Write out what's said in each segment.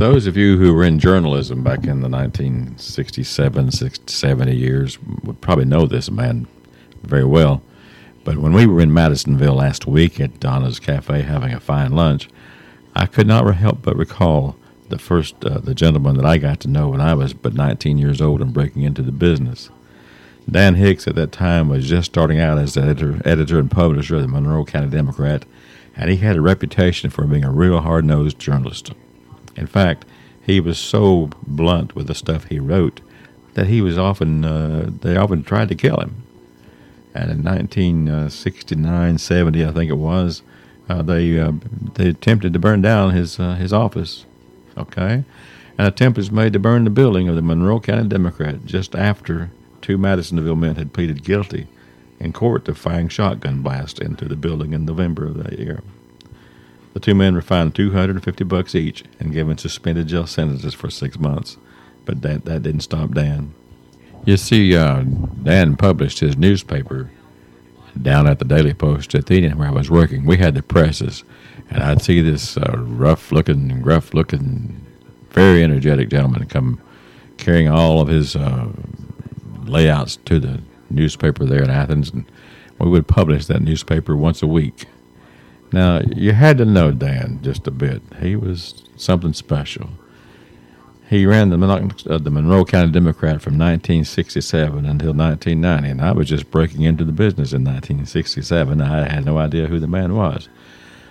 those of you who were in journalism back in the 1967, 70 years would probably know this man very well. But when we were in Madisonville last week at Donna's Cafe having a fine lunch, I could not help but recall the first uh, the gentleman that I got to know when I was but 19 years old and breaking into the business. Dan Hicks at that time was just starting out as the editor, editor and publisher of the Monroe County Democrat, and he had a reputation for being a real hard nosed journalist. In fact, he was so blunt with the stuff he wrote that he was often uh, they often tried to kill him. And in 1969, 70, I think it was, uh, they uh, they attempted to burn down his uh, his office. Okay, an attempt was made to burn the building of the Monroe County Democrat just after two Madisonville men had pleaded guilty in court to firing shotgun blasts into the building in November of that year. The two men were fined 250 bucks each and given suspended jail sentences for six months, but that, that didn't stop Dan. You see, uh, Dan published his newspaper down at the Daily Post Athenian where I was working. We had the presses, and I'd see this uh, rough-looking, gruff-looking, very energetic gentleman come carrying all of his uh, layouts to the newspaper there in Athens, and we would publish that newspaper once a week. Now, you had to know Dan just a bit. He was something special. He ran the, uh, the Monroe County Democrat from 1967 until 1990, and I was just breaking into the business in 1967. I had no idea who the man was.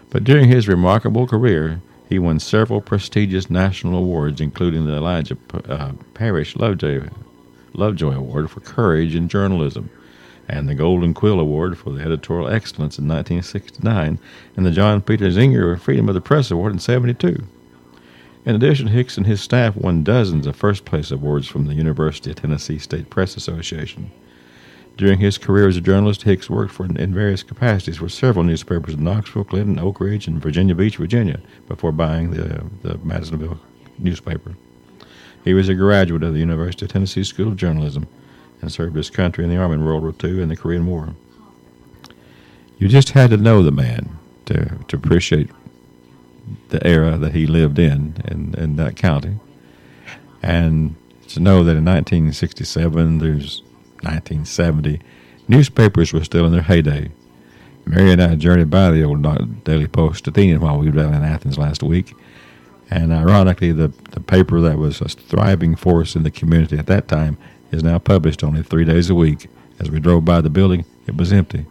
But during his remarkable career, he won several prestigious national awards, including the Elijah uh, Parish Lovejoy, Lovejoy Award for Courage in Journalism and the Golden Quill Award for the Editorial Excellence in 1969, and the John Peter Zenger Freedom of the Press Award in 72. In addition, Hicks and his staff won dozens of first place awards from the University of Tennessee State Press Association. During his career as a journalist, Hicks worked for, in various capacities for several newspapers in Knoxville, Clinton, Oak Ridge, and Virginia Beach, Virginia, before buying the, the Madisonville newspaper. He was a graduate of the University of Tennessee School of Journalism and served his country in the Army in World War II and the Korean War. You just had to know the man to, to appreciate the era that he lived in, in in that county. And to know that in 1967, there's 1970, newspapers were still in their heyday. Mary and I journeyed by the old Daily Post Athenian while we were down in Athens last week. And ironically, the, the paper that was a thriving force in the community at that time is now published only three days a week. As we drove by the building, it was empty.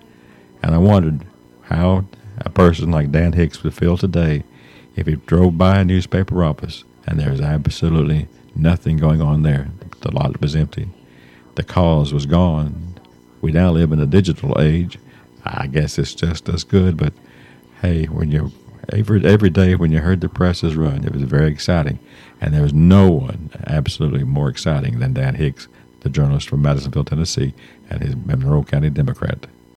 And I wondered how a person like Dan Hicks would feel today if he drove by a newspaper office and there was absolutely nothing going on there. The lot was empty. The cause was gone. We now live in a digital age. I guess it's just as good, but hey, when you every every day when you heard the presses run, it was very exciting, and there was no one absolutely more exciting than Dan Hicks the journalist from Madisonville, Tennessee, and his Monroe County Democrat.